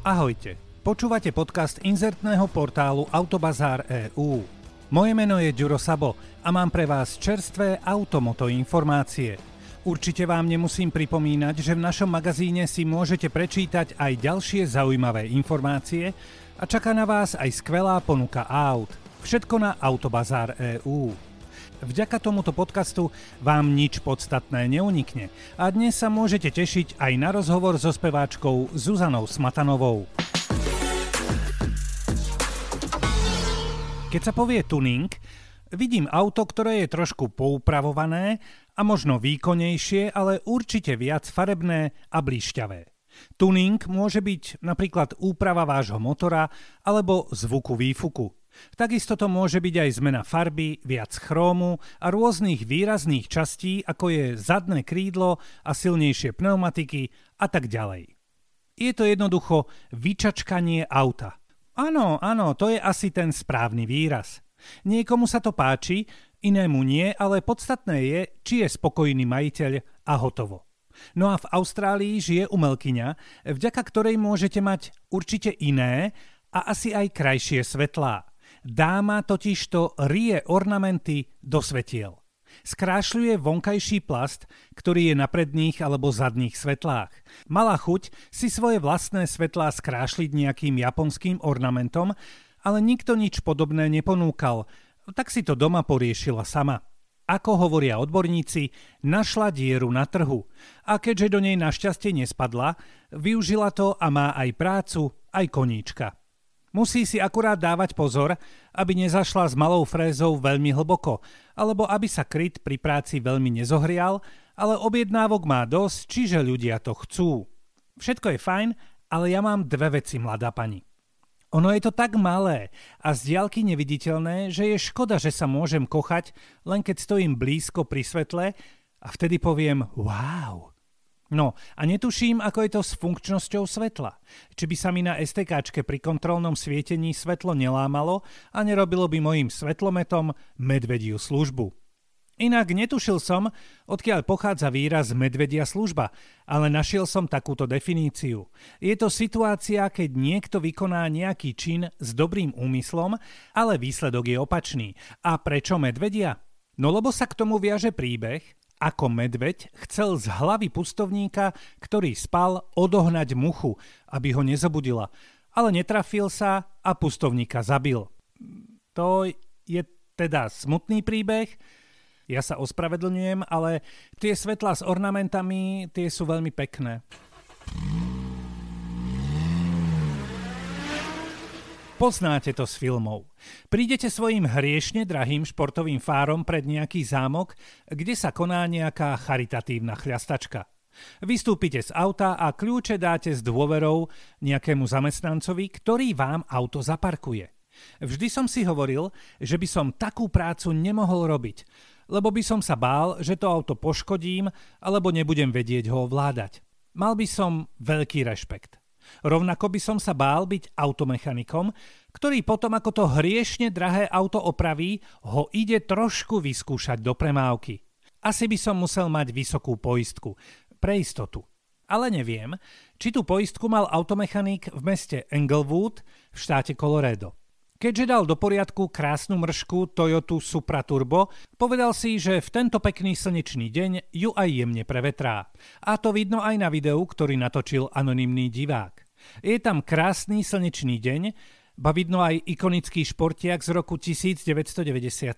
Ahojte, počúvate podcast inzertného portálu Autobazár EU. Moje meno je Ďuro Sabo a mám pre vás čerstvé automoto informácie. Určite vám nemusím pripomínať, že v našom magazíne si môžete prečítať aj ďalšie zaujímavé informácie a čaká na vás aj skvelá ponuka aut. Všetko na Autobazár EU. Vďaka tomuto podcastu vám nič podstatné neunikne a dnes sa môžete tešiť aj na rozhovor so speváčkou Zuzanou Smatanovou. Keď sa povie tuning, vidím auto, ktoré je trošku poupravované a možno výkonnejšie, ale určite viac farebné a blíšťavé. Tuning môže byť napríklad úprava vášho motora alebo zvuku výfuku. Takisto to môže byť aj zmena farby, viac chrómu a rôznych výrazných častí, ako je zadné krídlo a silnejšie pneumatiky a tak ďalej. Je to jednoducho vyčačkanie auta. Áno, áno, to je asi ten správny výraz. Niekomu sa to páči, inému nie, ale podstatné je, či je spokojný majiteľ a hotovo. No a v Austrálii žije umelkyňa, vďaka ktorej môžete mať určite iné a asi aj krajšie svetlá. Dáma totižto rie ornamenty do svetiel. Skrášľuje vonkajší plast, ktorý je na predných alebo zadných svetlách. Mala chuť si svoje vlastné svetlá skrášliť nejakým japonským ornamentom, ale nikto nič podobné neponúkal, tak si to doma poriešila sama. Ako hovoria odborníci, našla dieru na trhu a keďže do nej našťastie nespadla, využila to a má aj prácu, aj koníčka. Musí si akurát dávať pozor, aby nezašla s malou frézou veľmi hlboko, alebo aby sa kryt pri práci veľmi nezohrial, ale objednávok má dosť, čiže ľudia to chcú. Všetko je fajn, ale ja mám dve veci, mladá pani. Ono je to tak malé a z diaľky neviditeľné, že je škoda, že sa môžem kochať, len keď stojím blízko pri svetle a vtedy poviem wow. No a netuším, ako je to s funkčnosťou svetla. Či by sa mi na STKčke pri kontrolnom svietení svetlo nelámalo a nerobilo by mojim svetlometom medvediu službu. Inak netušil som, odkiaľ pochádza výraz medvedia služba, ale našiel som takúto definíciu. Je to situácia, keď niekto vykoná nejaký čin s dobrým úmyslom, ale výsledok je opačný. A prečo medvedia? No lebo sa k tomu viaže príbeh, ako medveď chcel z hlavy pustovníka, ktorý spal, odohnať muchu, aby ho nezobudila, ale netrafil sa a pustovníka zabil. To je teda smutný príbeh, ja sa ospravedlňujem, ale tie svetlá s ornamentami, tie sú veľmi pekné. Poznáte to z filmov. Prídete svojim hriešne drahým športovým fárom pred nejaký zámok, kde sa koná nejaká charitatívna chľastačka. Vystúpite z auta a kľúče dáte s dôverou nejakému zamestnancovi, ktorý vám auto zaparkuje. Vždy som si hovoril, že by som takú prácu nemohol robiť, lebo by som sa bál, že to auto poškodím alebo nebudem vedieť ho ovládať. Mal by som veľký rešpekt. Rovnako by som sa bál byť automechanikom, ktorý potom ako to hriešne drahé auto opraví, ho ide trošku vyskúšať do premávky. Asi by som musel mať vysokú poistku, pre istotu. Ale neviem, či tú poistku mal automechanik v meste Englewood v štáte Colorado. Keďže dal do poriadku krásnu mršku Toyota Supra Turbo, povedal si, že v tento pekný slnečný deň ju aj jemne prevetrá. A to vidno aj na videu, ktorý natočil anonymný divák. Je tam krásny slnečný deň, ba vidno aj ikonický športiak z roku 1997.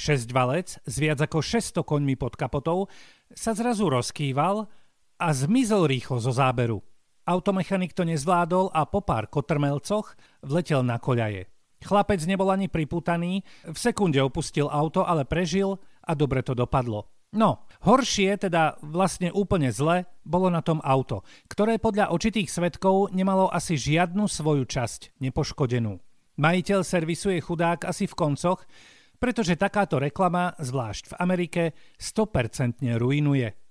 Šesťvalec s viac ako 600 koňmi pod kapotou sa zrazu rozkýval a zmizol rýchlo zo záberu. Automechanik to nezvládol a po pár kotrmelcoch vletel na koľaje. Chlapec nebol ani priputaný, v sekunde opustil auto, ale prežil a dobre to dopadlo. No, horšie, teda vlastne úplne zle, bolo na tom auto, ktoré podľa očitých svetkov nemalo asi žiadnu svoju časť nepoškodenú. Majiteľ servisu je chudák asi v koncoch, pretože takáto reklama, zvlášť v Amerike, 100% ruinuje.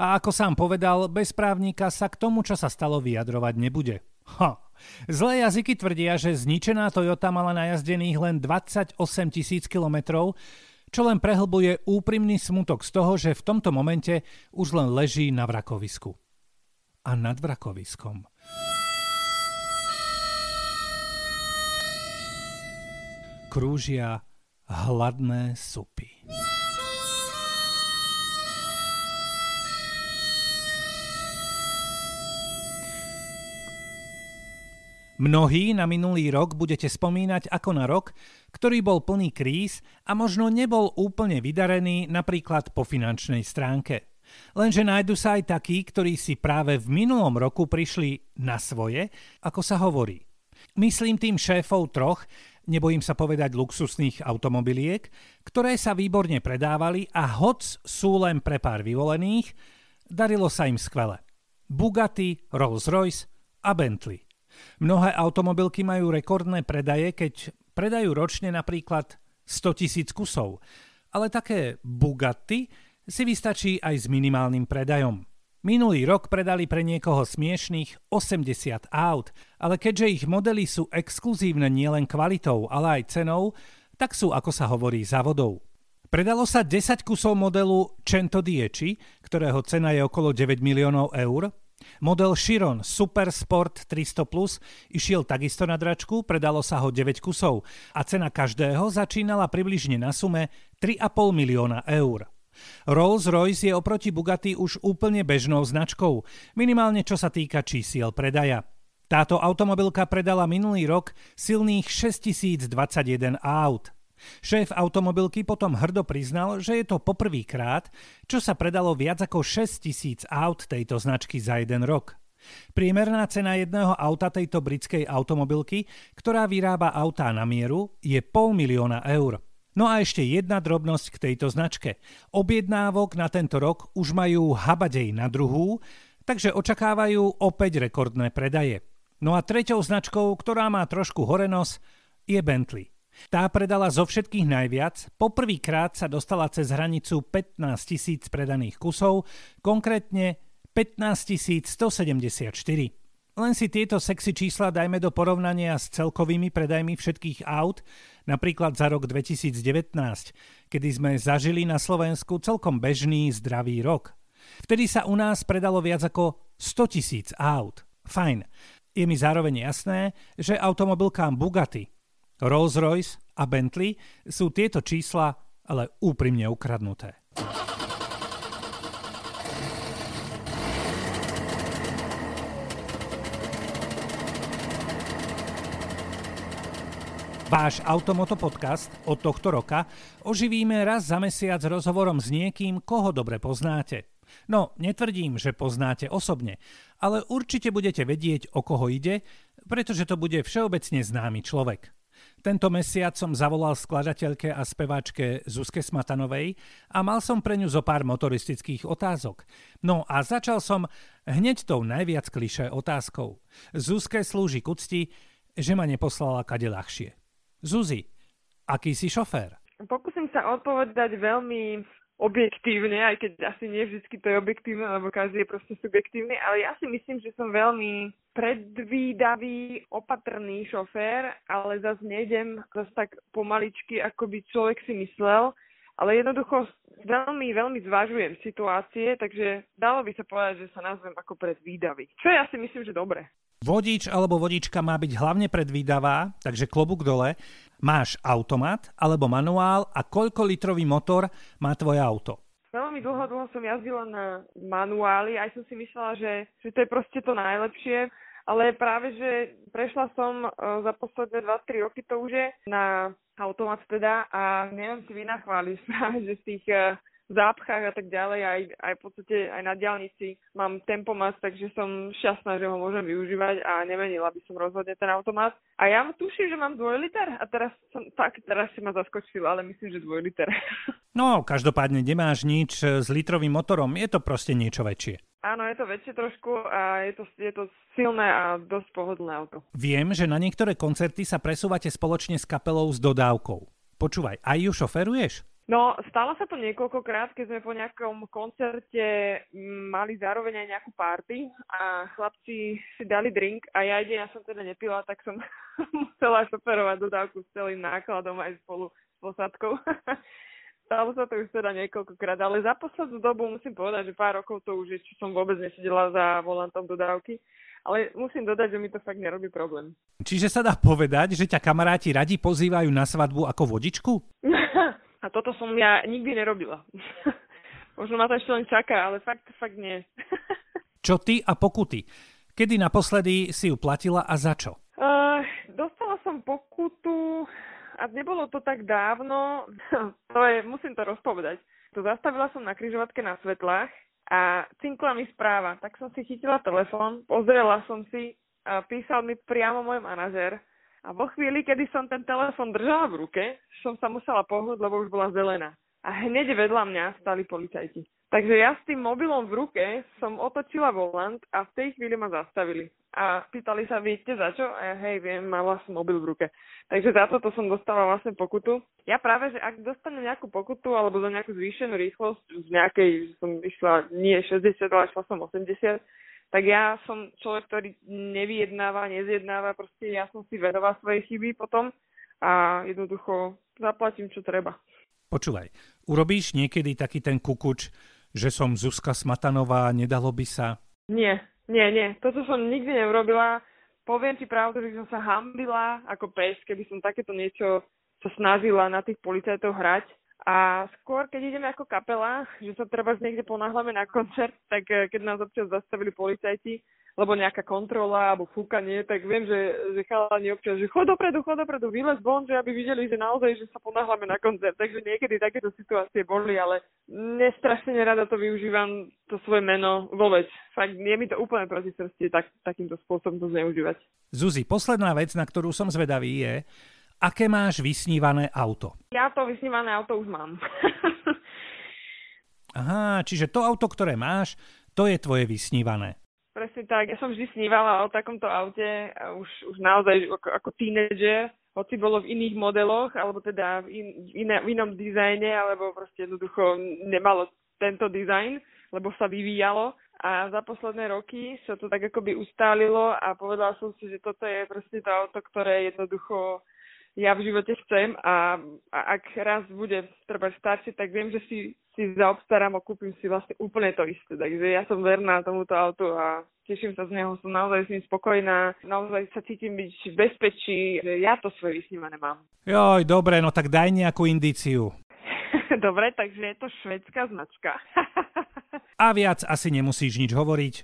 A ako sám povedal, bez právnika sa k tomu, čo sa stalo, vyjadrovať nebude. Ha. Zlé jazyky tvrdia, že zničená Toyota mala najazdených len 28 tisíc kilometrov, čo len prehlbuje úprimný smutok z toho, že v tomto momente už len leží na vrakovisku. A nad vrakoviskom. Krúžia hladné supy. Mnohí na minulý rok budete spomínať ako na rok, ktorý bol plný kríz a možno nebol úplne vydarený napríklad po finančnej stránke. Lenže nájdu sa aj takí, ktorí si práve v minulom roku prišli na svoje, ako sa hovorí. Myslím tým šéfov troch, nebojím sa povedať luxusných automobiliek, ktoré sa výborne predávali a hoc sú len pre pár vyvolených, darilo sa im skvele. Bugatti, Rolls-Royce a Bentley. Mnohé automobilky majú rekordné predaje, keď predajú ročne napríklad 100 tisíc kusov. Ale také Bugatti si vystačí aj s minimálnym predajom. Minulý rok predali pre niekoho smiešných 80 aut, ale keďže ich modely sú exkluzívne nielen kvalitou, ale aj cenou, tak sú, ako sa hovorí, závodou. Predalo sa 10 kusov modelu Cento Dieci, ktorého cena je okolo 9 miliónov eur, Model Chiron Super Sport 300 Plus išiel takisto na dračku, predalo sa ho 9 kusov a cena každého začínala približne na sume 3,5 milióna eur. Rolls-Royce je oproti Bugatti už úplne bežnou značkou, minimálne čo sa týka čísiel predaja. Táto automobilka predala minulý rok silných 6021 aut. Šéf automobilky potom hrdo priznal, že je to poprvýkrát, čo sa predalo viac ako 6 tisíc aut tejto značky za jeden rok. Priemerná cena jedného auta tejto britskej automobilky, ktorá vyrába autá na mieru, je pol milióna eur. No a ešte jedna drobnosť k tejto značke. Objednávok na tento rok už majú habadej na druhú, takže očakávajú opäť rekordné predaje. No a treťou značkou, ktorá má trošku horenos, je Bentley. Tá predala zo všetkých najviac, poprvýkrát sa dostala cez hranicu 15 tisíc predaných kusov, konkrétne 15 174. Len si tieto sexy čísla dajme do porovnania s celkovými predajmi všetkých aut, napríklad za rok 2019, kedy sme zažili na Slovensku celkom bežný, zdravý rok. Vtedy sa u nás predalo viac ako 100 tisíc aut. Fajn. Je mi zároveň jasné, že automobilkám Bugatti Rolls-Royce a Bentley sú tieto čísla ale úprimne ukradnuté. Váš Automoto podcast od tohto roka oživíme raz za mesiac rozhovorom s niekým, koho dobre poznáte. No, netvrdím, že poznáte osobne, ale určite budete vedieť, o koho ide, pretože to bude všeobecne známy človek. Tento mesiac som zavolal skladateľke a speváčke Zuzke Smatanovej a mal som pre ňu zo pár motoristických otázok. No a začal som hneď tou najviac klišé otázkou. Zuzke slúži k úcti, že ma neposlala kade ľahšie. Zuzi, aký si šofér? Pokúsim sa odpovedať veľmi objektívne, aj keď asi nie vždy to je objektívne, lebo každý je proste subjektívny, ale ja si myslím, že som veľmi predvídavý, opatrný šofér, ale zase nejdem zase tak pomaličky, ako by človek si myslel, ale jednoducho veľmi, veľmi zvažujem situácie, takže dalo by sa povedať, že sa nazvem ako predvídavý. Čo ja si myslím, že dobre. Vodič alebo vodička má byť hlavne predvídavá, takže klobúk dole. Máš automat alebo manuál a koľko litrový motor má tvoje auto? Veľmi dlho, dlho som jazdila na manuáli, aj som si myslela, že, že to je proste to najlepšie, ale práve, že prešla som uh, za posledné 2-3 roky to už je na automat teda a neviem si vynachváliť že z tých uh, zápchách a tak ďalej, aj, aj v podstate aj na diálnici mám tempomat, takže som šťastná, že ho môžem využívať a nemenila by som rozhodne ten automat. A ja tuším, že mám dvojliter a teraz som, tak, teraz si ma zaskočil, ale myslím, že dvojliter. No, každopádne nemáš nič s litrovým motorom, je to proste niečo väčšie. Áno, je to väčšie trošku a je to, je to silné a dosť pohodlné auto. Viem, že na niektoré koncerty sa presúvate spoločne s kapelou s dodávkou. Počúvaj, aj ju šoferuješ? No, stalo sa to niekoľkokrát, keď sme po nejakom koncerte mali zároveň aj nejakú party a chlapci si dali drink a ja ja som teda nepila, tak som musela šoferovať dodávku s celým nákladom aj spolu s posadkou. Stalo sa to už teda niekoľkokrát, ale za poslednú dobu musím povedať, že pár rokov to už je, čo som vôbec nesedela za volantom dodávky. ale musím dodať, že mi to fakt nerobí problém. Čiže sa dá povedať, že ťa kamaráti radi pozývajú na svadbu ako vodičku? A toto som ja nikdy nerobila. Možno ma to ešte len čaká, ale fakt, fakt nie. čo ty a pokuty? Kedy naposledy si ju platila a za čo? Uh, dostala som pokutu a nebolo to tak dávno. to je, musím to rozpovedať. To zastavila som na kryžovatke na svetlách a cinkla mi správa. Tak som si chytila telefón, pozrela som si a písal mi priamo môj manažer. A vo chvíli, kedy som ten telefón držala v ruke, som sa musela pohnúť, lebo už bola zelená. A hneď vedľa mňa stali policajti. Takže ja s tým mobilom v ruke som otočila volant a v tej chvíli ma zastavili. A pýtali sa, viete za čo? A ja, hej, viem, mám vlastne mobil v ruke. Takže za toto som dostala vlastne pokutu. Ja práve, že ak dostanem nejakú pokutu alebo za nejakú zvýšenú rýchlosť z nejakej, že som išla nie 60, ale išla som 80, tak ja som človek, ktorý nevyjednáva, nezjednáva, proste ja som si vedová svojej chyby potom a jednoducho zaplatím, čo treba. Počúvaj, urobíš niekedy taký ten kukuč, že som Zuzka Smatanová, nedalo by sa? Nie, nie, nie. Toto som nikdy neurobila. Poviem ti pravdu, že som sa hambila ako pes, keby som takéto niečo sa snažila na tých policajtov hrať a skôr, keď ideme ako kapela, že sa treba niekde ponáhľame na koncert, tak eh, keď nás občas zastavili policajti, lebo nejaká kontrola alebo fúkanie, tak viem, že, že chalani občas, že chod dopredu, chod dopredu, vylez von, že aby videli, že naozaj, že sa ponáhľame na koncert. Takže niekedy takéto situácie boli, ale nestrašne nerada to využívam, to svoje meno vôbec. Fakt, je mi to úplne proti srsti tak, takýmto spôsobom to zneužívať. Zuzi, posledná vec, na ktorú som zvedavý je, Aké máš vysnívané auto? Ja to vysnívané auto už mám. Aha, čiže to auto, ktoré máš, to je tvoje vysnívané. Presne tak, ja som vždy snívala o takomto aute, už, už naozaj ako, ako tínedžer, hoci bolo v iných modeloch, alebo teda v, in, iné, v inom dizajne, alebo proste jednoducho nemalo tento dizajn, lebo sa vyvíjalo. A za posledné roky sa to tak akoby ustálilo a povedala som si, že toto je proste to auto, ktoré jednoducho ja v živote chcem a, a ak raz bude treba staršie, tak viem, že si, si zaobstarám a kúpim si vlastne úplne to isté. Takže ja som verná tomuto autu a teším sa z neho, som naozaj s ním spokojná, naozaj sa cítim byť v bezpečí, že ja to svoje vysnívané mám. Joj, dobre, no tak daj nejakú indíciu. dobre, takže je to švedská značka. a viac asi nemusíš nič hovoriť,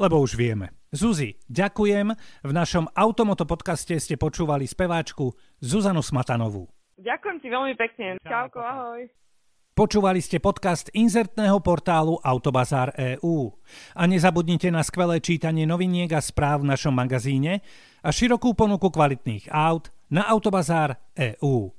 lebo už vieme. Zuzi, ďakujem. V našom Automoto podcaste ste počúvali speváčku Zuzanu Smatanovú. Ďakujem ti veľmi pekne. Čauko, ahoj. Počúvali ste podcast inzertného portálu Autobazár EU. A nezabudnite na skvelé čítanie noviniek a správ v našom magazíne a širokú ponuku kvalitných aut na Autobazár EU.